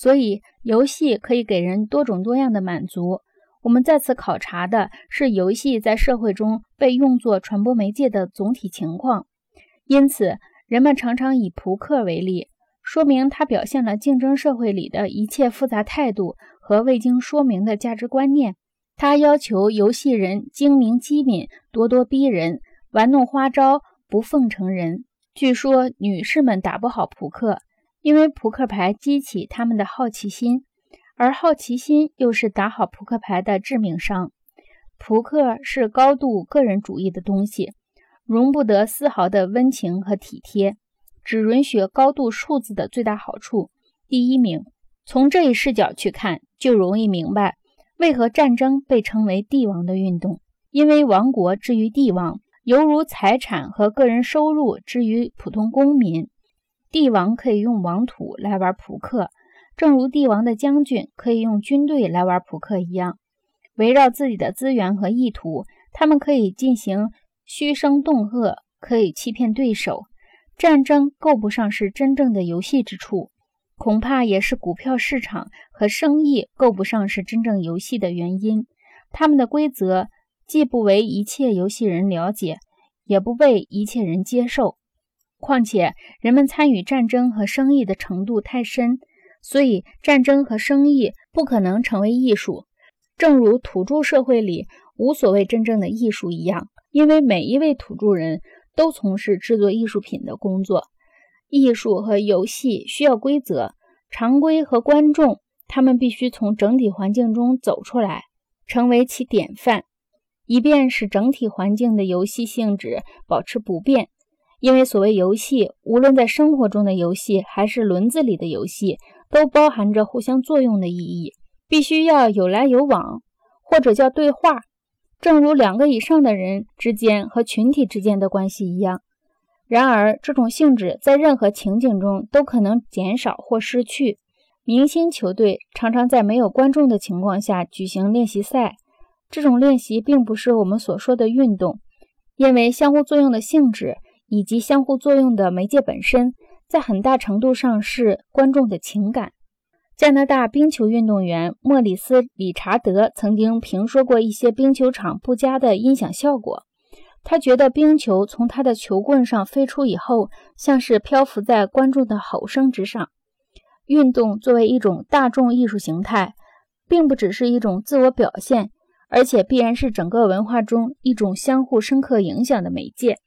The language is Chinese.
所以游戏可以给人多种多样的满足。我们再次考察的是游戏在社会中被用作传播媒介的总体情况。因此，人们常常以扑克为例，说明它表现了竞争社会里的一切复杂态度和未经说明的价值观念。它要求游戏人精明机敏、咄咄逼人、玩弄花招、不奉承人。据说女士们打不好扑克，因为扑克牌激起他们的好奇心。而好奇心又是打好扑克牌的致命伤。扑克是高度个人主义的东西，容不得丝毫的温情和体贴，只允许高度数字的最大好处。第一名，从这一视角去看，就容易明白为何战争被称为帝王的运动。因为王国之于帝王，犹如财产和个人收入之于普通公民。帝王可以用王土来玩扑克。正如帝王的将军可以用军队来玩扑克一样，围绕自己的资源和意图，他们可以进行虚声恫吓，可以欺骗对手。战争够不上是真正的游戏之处，恐怕也是股票市场和生意够不上是真正游戏的原因。他们的规则既不为一切游戏人了解，也不被一切人接受。况且，人们参与战争和生意的程度太深。所以，战争和生意不可能成为艺术，正如土著社会里无所谓真正的艺术一样。因为每一位土著人都从事制作艺术品的工作。艺术和游戏需要规则、常规和观众，他们必须从整体环境中走出来，成为其典范，以便使整体环境的游戏性质保持不变。因为所谓游戏，无论在生活中的游戏还是轮子里的游戏。都包含着互相作用的意义，必须要有来有往，或者叫对话，正如两个以上的人之间和群体之间的关系一样。然而，这种性质在任何情景中都可能减少或失去。明星球队常常在没有观众的情况下举行练习赛，这种练习并不是我们所说的运动，因为相互作用的性质以及相互作用的媒介本身。在很大程度上是观众的情感。加拿大冰球运动员莫里斯·理查德曾经评说过一些冰球场不佳的音响效果。他觉得冰球从他的球棍上飞出以后，像是漂浮在观众的吼声之上。运动作为一种大众艺术形态，并不只是一种自我表现，而且必然是整个文化中一种相互深刻影响的媒介。